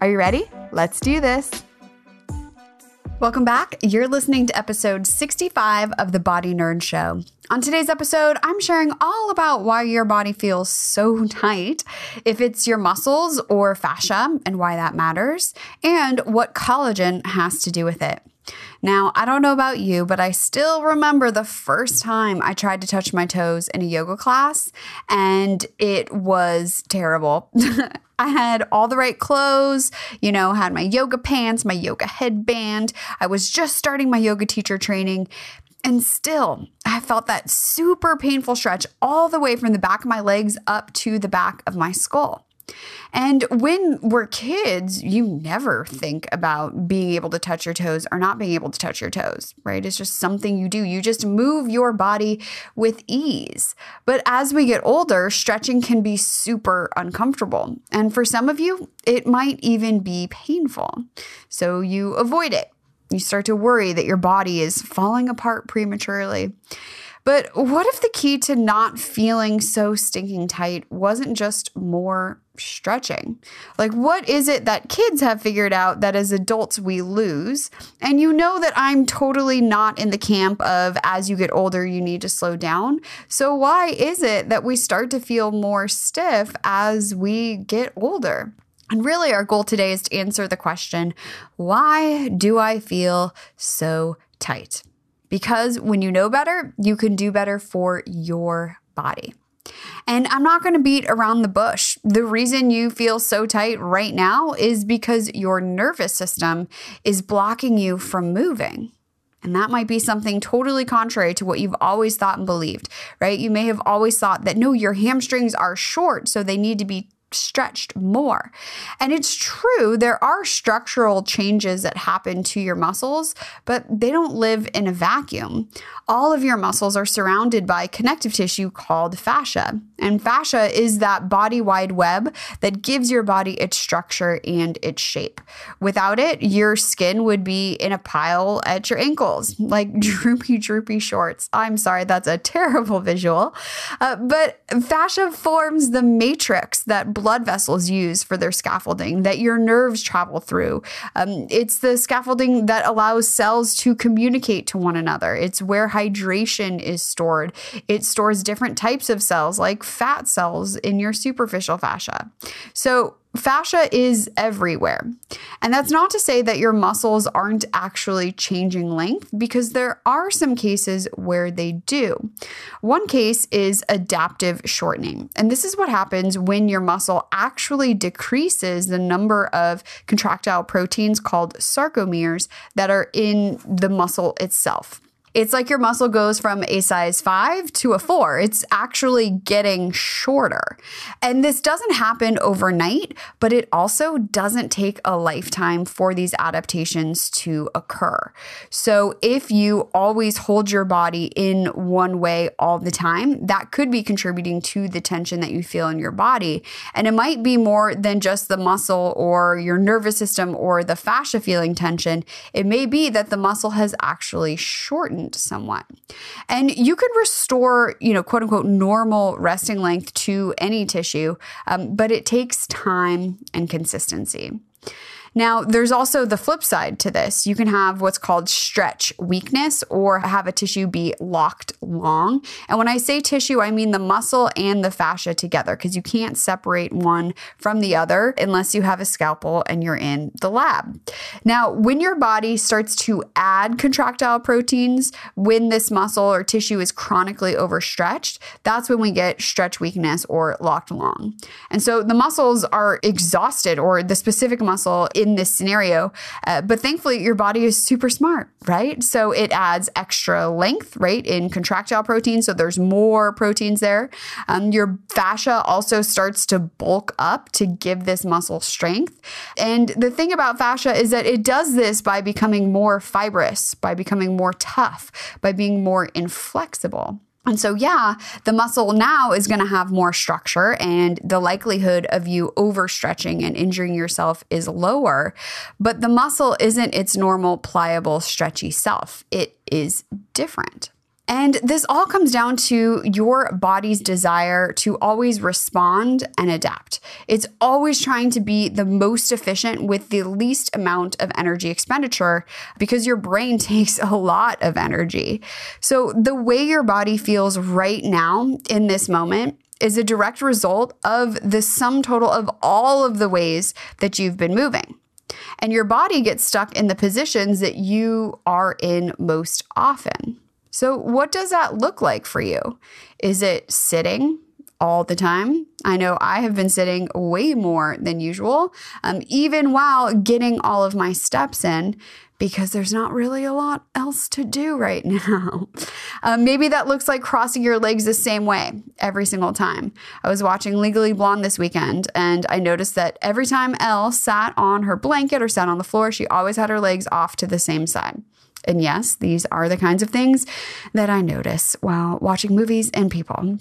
Are you ready? Let's do this. Welcome back. You're listening to episode 65 of the Body Nerd Show. On today's episode, I'm sharing all about why your body feels so tight, if it's your muscles or fascia, and why that matters, and what collagen has to do with it. Now, I don't know about you, but I still remember the first time I tried to touch my toes in a yoga class, and it was terrible. I had all the right clothes, you know, had my yoga pants, my yoga headband. I was just starting my yoga teacher training. And still, I felt that super painful stretch all the way from the back of my legs up to the back of my skull. And when we're kids, you never think about being able to touch your toes or not being able to touch your toes, right? It's just something you do. You just move your body with ease. But as we get older, stretching can be super uncomfortable. And for some of you, it might even be painful. So you avoid it. You start to worry that your body is falling apart prematurely. But what if the key to not feeling so stinking tight wasn't just more stretching? Like, what is it that kids have figured out that as adults we lose? And you know that I'm totally not in the camp of as you get older, you need to slow down. So, why is it that we start to feel more stiff as we get older? And really, our goal today is to answer the question why do I feel so tight? because when you know better, you can do better for your body. And I'm not going to beat around the bush. The reason you feel so tight right now is because your nervous system is blocking you from moving. And that might be something totally contrary to what you've always thought and believed, right? You may have always thought that no, your hamstrings are short, so they need to be stretched more. And it's true, there are structural changes that happen to your muscles, but they don't live in a vacuum. All of your muscles are surrounded by connective tissue called fascia. And fascia is that body wide web that gives your body its structure and its shape. Without it, your skin would be in a pile at your ankles, like droopy, droopy shorts. I'm sorry, that's a terrible visual. Uh, but fascia forms the matrix that blood vessels use for their scaffolding, that your nerves travel through. Um, it's the scaffolding that allows cells to communicate to one another. It's where hydration is stored. It stores different types of cells, like fat cells in your superficial fascia. So, fascia is everywhere. And that's not to say that your muscles aren't actually changing length, because there are some cases where they do. One case is adaptive shortening. And this is what happens when your muscle actually decreases the number of contractile proteins called sarcomeres that are in the muscle itself. It's like your muscle goes from a size five to a four. It's actually getting shorter. And this doesn't happen overnight, but it also doesn't take a lifetime for these adaptations to occur. So if you always hold your body in one way all the time, that could be contributing to the tension that you feel in your body. And it might be more than just the muscle or your nervous system or the fascia feeling tension. It may be that the muscle has actually shortened somewhat. And you can restore, you know, quote unquote, normal resting length to any tissue, um, but it takes time and consistency. Now, there's also the flip side to this. You can have what's called stretch weakness or have a tissue be locked long. And when I say tissue, I mean the muscle and the fascia together because you can't separate one from the other unless you have a scalpel and you're in the lab. Now, when your body starts to add contractile proteins, when this muscle or tissue is chronically overstretched, that's when we get stretch weakness or locked long. And so the muscles are exhausted or the specific muscle in this scenario. Uh, but thankfully, your body is super smart, right? So it adds extra length, right, in contractile protein. So there's more proteins there. Um, your fascia also starts to bulk up to give this muscle strength. And the thing about fascia is that it does this by becoming more fibrous, by becoming more tough, by being more inflexible. And so, yeah, the muscle now is going to have more structure, and the likelihood of you overstretching and injuring yourself is lower. But the muscle isn't its normal, pliable, stretchy self, it is different. And this all comes down to your body's desire to always respond and adapt. It's always trying to be the most efficient with the least amount of energy expenditure because your brain takes a lot of energy. So, the way your body feels right now in this moment is a direct result of the sum total of all of the ways that you've been moving. And your body gets stuck in the positions that you are in most often. So, what does that look like for you? Is it sitting? all the time. I know I have been sitting way more than usual, um, even while getting all of my steps in, because there's not really a lot else to do right now. Um, maybe that looks like crossing your legs the same way every single time. I was watching Legally Blonde this weekend, and I noticed that every time Elle sat on her blanket or sat on the floor, she always had her legs off to the same side. And yes, these are the kinds of things that I notice while watching movies and people.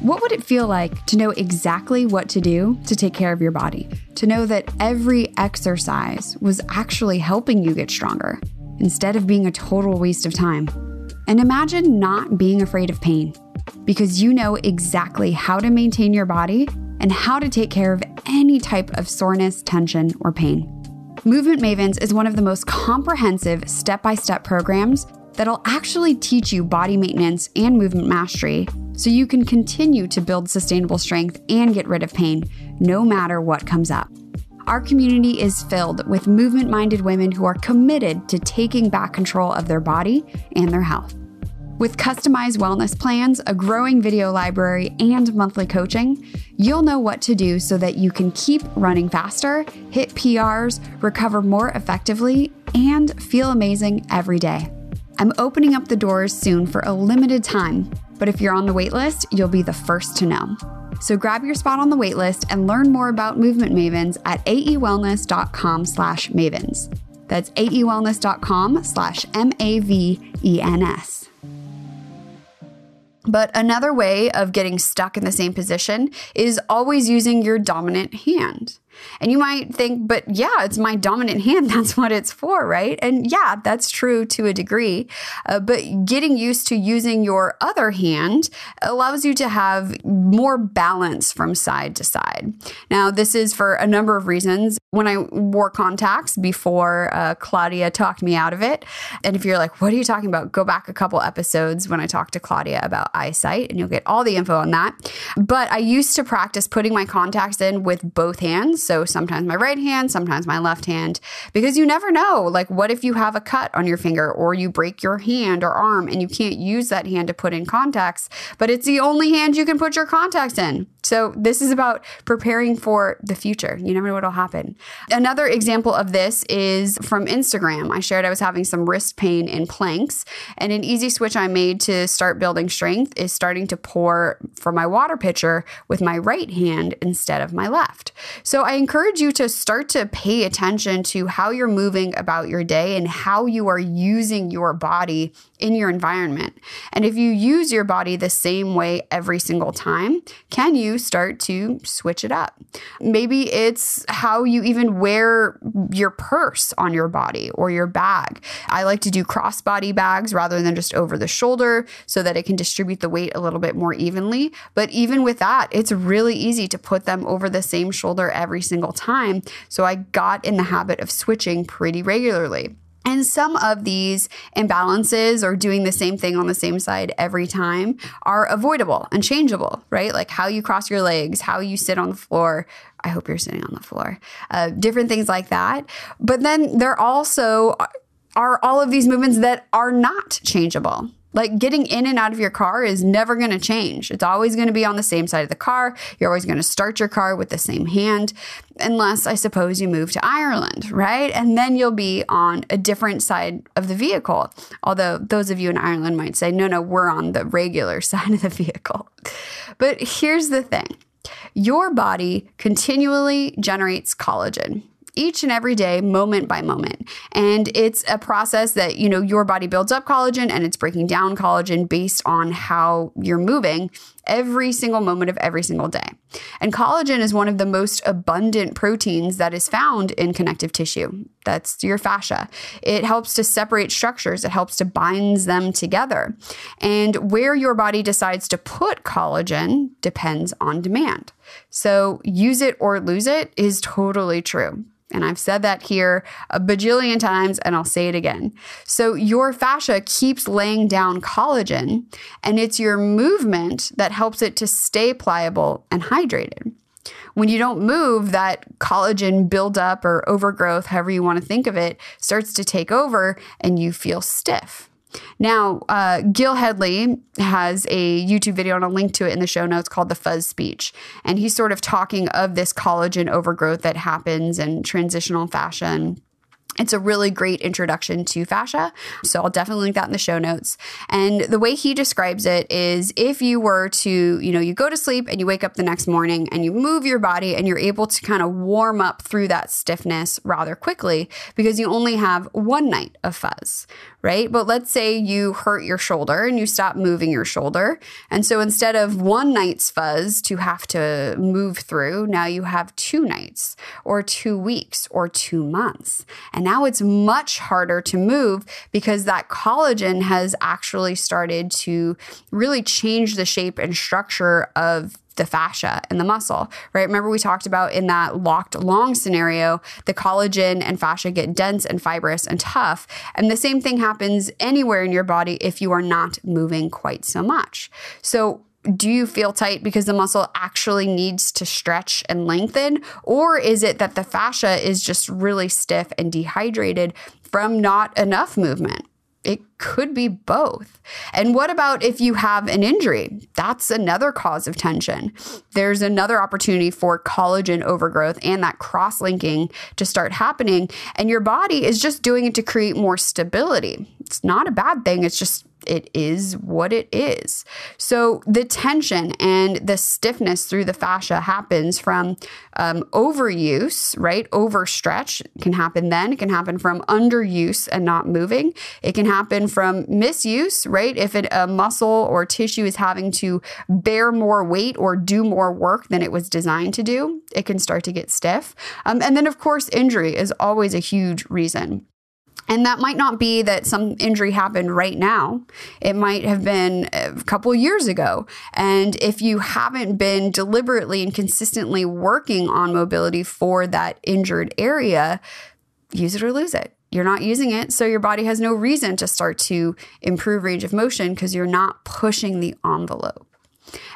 What would it feel like to know exactly what to do to take care of your body? To know that every exercise was actually helping you get stronger instead of being a total waste of time. And imagine not being afraid of pain because you know exactly how to maintain your body and how to take care of any type of soreness, tension, or pain. Movement Mavens is one of the most comprehensive step by step programs that'll actually teach you body maintenance and movement mastery so you can continue to build sustainable strength and get rid of pain no matter what comes up. Our community is filled with movement minded women who are committed to taking back control of their body and their health. With customized wellness plans, a growing video library, and monthly coaching, you'll know what to do so that you can keep running faster, hit PRs, recover more effectively, and feel amazing every day. I'm opening up the doors soon for a limited time, but if you're on the waitlist, you'll be the first to know. So grab your spot on the waitlist and learn more about Movement Mavens at aewellness.com slash mavens. That's aewellness.com slash M-A-V-E-N-S. But another way of getting stuck in the same position is always using your dominant hand. And you might think, but yeah, it's my dominant hand. That's what it's for, right? And yeah, that's true to a degree. Uh, but getting used to using your other hand allows you to have more balance from side to side. Now, this is for a number of reasons. When I wore contacts before uh, Claudia talked me out of it. And if you're like, what are you talking about? Go back a couple episodes when I talked to Claudia about eyesight and you'll get all the info on that. But I used to practice putting my contacts in with both hands. So sometimes my right hand, sometimes my left hand, because you never know. Like, what if you have a cut on your finger or you break your hand or arm and you can't use that hand to put in contacts, but it's the only hand you can put your contacts in? So, this is about preparing for the future. You never know what'll happen. Another example of this is from Instagram. I shared I was having some wrist pain in planks, and an easy switch I made to start building strength is starting to pour from my water pitcher with my right hand instead of my left. So, I encourage you to start to pay attention to how you're moving about your day and how you are using your body in your environment. And if you use your body the same way every single time, can you start to switch it up? Maybe it's how you even wear your purse on your body or your bag. I like to do crossbody bags rather than just over the shoulder so that it can distribute the weight a little bit more evenly. But even with that, it's really easy to put them over the same shoulder every single time. So I got in the habit of switching pretty regularly. And some of these imbalances or doing the same thing on the same side every time are avoidable and changeable, right? Like how you cross your legs, how you sit on the floor. I hope you're sitting on the floor. Uh, different things like that. But then there also are all of these movements that are not changeable Like getting in and out of your car is never going to change. It's always going to be on the same side of the car. You're always going to start your car with the same hand, unless I suppose you move to Ireland, right? And then you'll be on a different side of the vehicle. Although those of you in Ireland might say, no, no, we're on the regular side of the vehicle. But here's the thing your body continually generates collagen each and every day, moment by moment. And it's a process that, you know, your body builds up collagen and it's breaking down collagen based on how you're moving every single moment of every single day. And collagen is one of the most abundant proteins that is found in connective tissue. That's your fascia. It helps to separate structures, it helps to bind them together. And where your body decides to put collagen depends on demand. So use it or lose it is totally true. And I've said that here a bajillion times and I'll say it again. So your fascia keeps laying down collagen and it's your movement that helps it to stay pliable and hydrated. When you don't move, that collagen buildup or overgrowth, however you want to think of it, starts to take over and you feel stiff. Now, uh, Gil Hedley has a YouTube video and I'll link to it in the show notes called The Fuzz Speech. And he's sort of talking of this collagen overgrowth that happens in transitional fascia it's a really great introduction to fascia. So I'll definitely link that in the show notes. And the way he describes it is if you were to, you know, you go to sleep and you wake up the next morning and you move your body and you're able to kind of warm up through that stiffness rather quickly because you only have one night of fuzz, right? But let's say you hurt your shoulder and you stop moving your shoulder. And so instead of one night's fuzz to have to move through, now you have two nights or two weeks or two months. And now it's much harder to move because that collagen has actually started to really change the shape and structure of the fascia and the muscle, right? Remember, we talked about in that locked long scenario, the collagen and fascia get dense and fibrous and tough. And the same thing happens anywhere in your body if you are not moving quite so much. So, do you feel tight because the muscle actually needs to stretch and lengthen? Or is it that the fascia is just really stiff and dehydrated from not enough movement? It could be both. And what about if you have an injury? That's another cause of tension. There's another opportunity for collagen overgrowth and that cross linking to start happening. And your body is just doing it to create more stability. It's not a bad thing, it's just it is what it is. So the tension and the stiffness through the fascia happens from um, overuse, right? Overstretch can happen then. It can happen from underuse and not moving. It can happen from misuse, right? If it, a muscle or tissue is having to bear more weight or do more work than it was designed to do, it can start to get stiff. Um, and then, of course, injury is always a huge reason. And that might not be that some injury happened right now. It might have been a couple years ago. And if you haven't been deliberately and consistently working on mobility for that injured area, use it or lose it. You're not using it, so your body has no reason to start to improve range of motion because you're not pushing the envelope.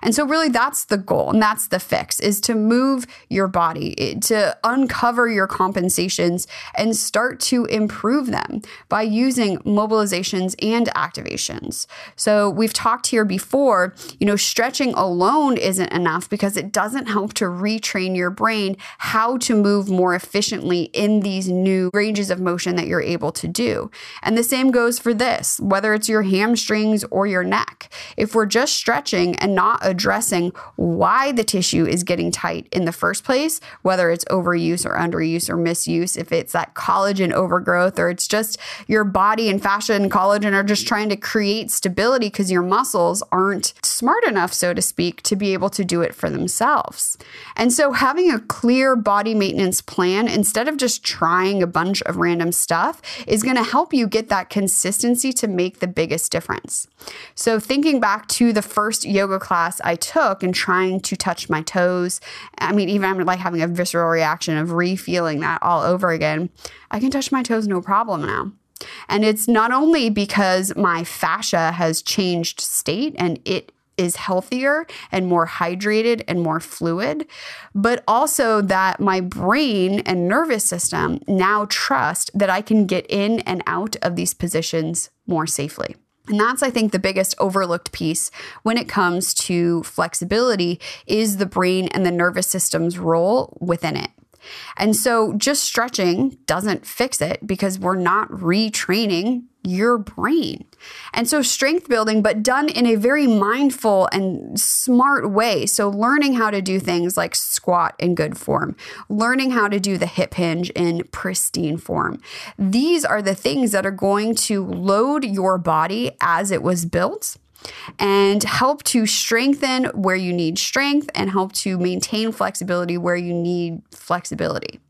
And so really that's the goal and that's the fix is to move your body, to uncover your compensations and start to improve them by using mobilizations and activations. So we've talked here before, you know, stretching alone isn't enough because it doesn't help to retrain your brain how to move more efficiently in these new ranges of motion that you're able to do. And the same goes for this, whether it's your hamstrings or your neck. If we're just stretching and not addressing why the tissue is getting tight in the first place, whether it's overuse or underuse or misuse, if it's that collagen overgrowth or it's just your body and fascia and collagen are just trying to create stability because your muscles aren't smart enough, so to speak, to be able to do it for themselves. And so having a clear body maintenance plan instead of just trying a bunch of random stuff is going to help you get that consistency to make the biggest difference. So thinking back to the first yoga class I took and trying to touch my toes. I mean, even I'm like having a visceral reaction of re-feeling that all over again. I can touch my toes no problem now. And it's not only because my fascia has changed state and it is healthier and more hydrated and more fluid, but also that my brain and nervous system now trust that I can get in and out of these positions more safely. And that's, I think, the biggest overlooked piece when it comes to flexibility is the brain and the nervous system's role within it. And so just stretching doesn't fix it because we're not retraining your brain. And so, strength building, but done in a very mindful and smart way. So, learning how to do things like squat in good form, learning how to do the hip hinge in pristine form. These are the things that are going to load your body as it was built and help to strengthen where you need strength and help to maintain flexibility where you need flexibility.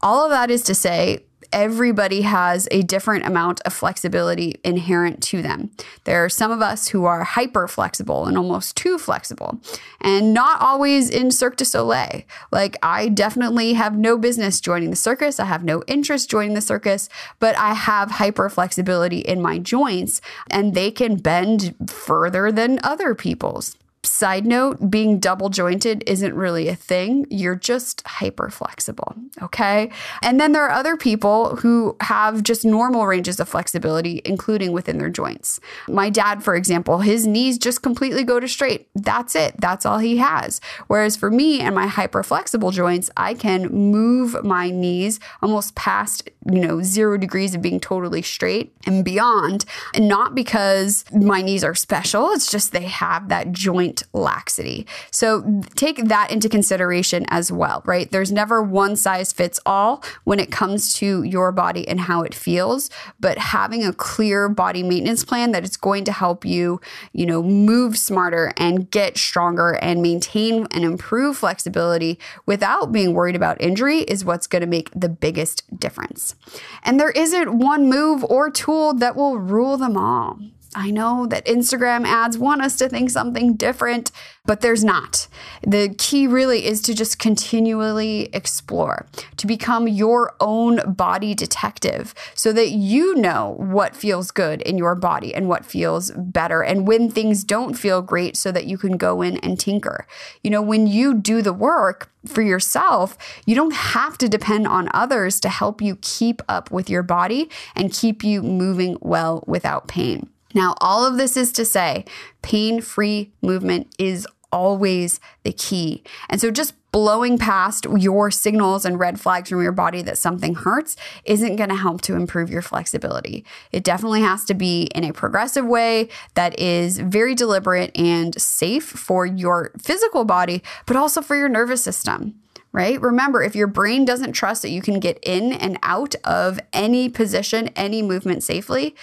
All of that is to say, everybody has a different amount of flexibility inherent to them. There are some of us who are hyper flexible and almost too flexible, and not always in Cirque du Soleil. Like, I definitely have no business joining the circus. I have no interest joining the circus, but I have hyper flexibility in my joints, and they can bend further than other people's. Side note, being double jointed isn't really a thing. You're just hyper flexible. Okay. And then there are other people who have just normal ranges of flexibility, including within their joints. My dad, for example, his knees just completely go to straight. That's it. That's all he has. Whereas for me and my hyper flexible joints, I can move my knees almost past, you know, zero degrees of being totally straight and beyond. And not because my knees are special, it's just they have that joint joint laxity. So take that into consideration as well, right? There's never one size fits all when it comes to your body and how it feels, but having a clear body maintenance plan that is going to help you, you know, move smarter and get stronger and maintain and improve flexibility without being worried about injury is what's going to make the biggest difference. And there isn't one move or tool that will rule them all. I know that Instagram ads want us to think something different, but there's not. The key really is to just continually explore, to become your own body detective so that you know what feels good in your body and what feels better, and when things don't feel great, so that you can go in and tinker. You know, when you do the work, for yourself, you don't have to depend on others to help you keep up with your body and keep you moving well without pain. Now, all of this is to say pain free movement is always the key. And so just blowing past your signals and red flags from your body that something hurts isn't going to help to improve your flexibility. It definitely has to be in a progressive way that is very deliberate and safe for your physical body, but also for your nervous system right? Remember, if your brain doesn't trust that you can get in and out of any position, any movement safely,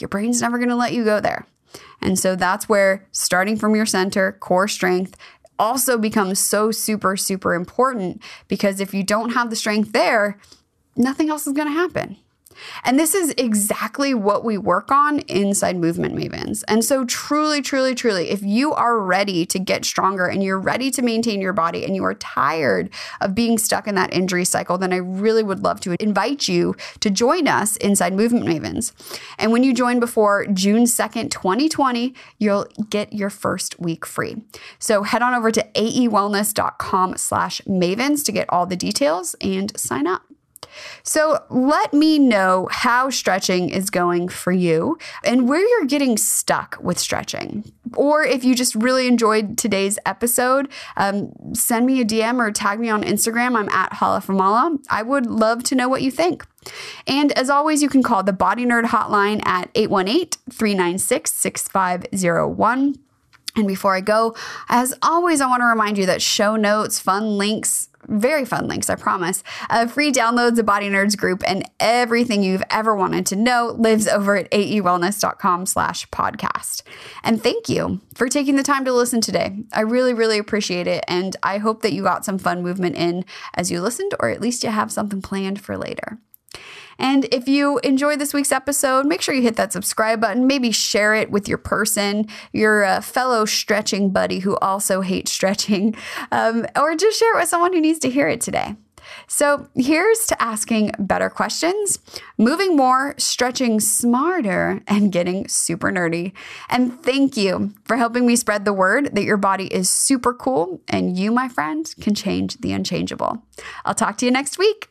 your brain's never going to let you go there. And so that's where starting from your center, core strength, also becomes so super, super important because if you don't have the strength there, nothing else is going to happen. And this is exactly what we work on inside Movement Mavens. And so, truly, truly, truly, if you are ready to get stronger and you're ready to maintain your body and you are tired of being stuck in that injury cycle, then I really would love to invite you to join us inside Movement Mavens. And when you join before June 2nd, 2020, you'll get your first week free. So head on over to aewellness.com slash mavens to get all the details and sign up. So let me know how stretching is going for you and where you're getting stuck with stretching. Or if you just really enjoyed today's episode, um, send me a DM or tag me on Instagram. I'm at hollaformala. I would love to know what you think. And as always, you can call the Body Nerd hotline at 818 396 6501. And before I go, as always, I want to remind you that show notes, fun links, very fun links, I promise. Uh, free downloads, a Body Nerds group, and everything you've ever wanted to know lives over at aewellness.com slash podcast. And thank you for taking the time to listen today. I really, really appreciate it. And I hope that you got some fun movement in as you listened, or at least you have something planned for later. And if you enjoyed this week's episode, make sure you hit that subscribe button. Maybe share it with your person, your uh, fellow stretching buddy who also hates stretching, um, or just share it with someone who needs to hear it today. So here's to asking better questions, moving more, stretching smarter, and getting super nerdy. And thank you for helping me spread the word that your body is super cool and you, my friend, can change the unchangeable. I'll talk to you next week.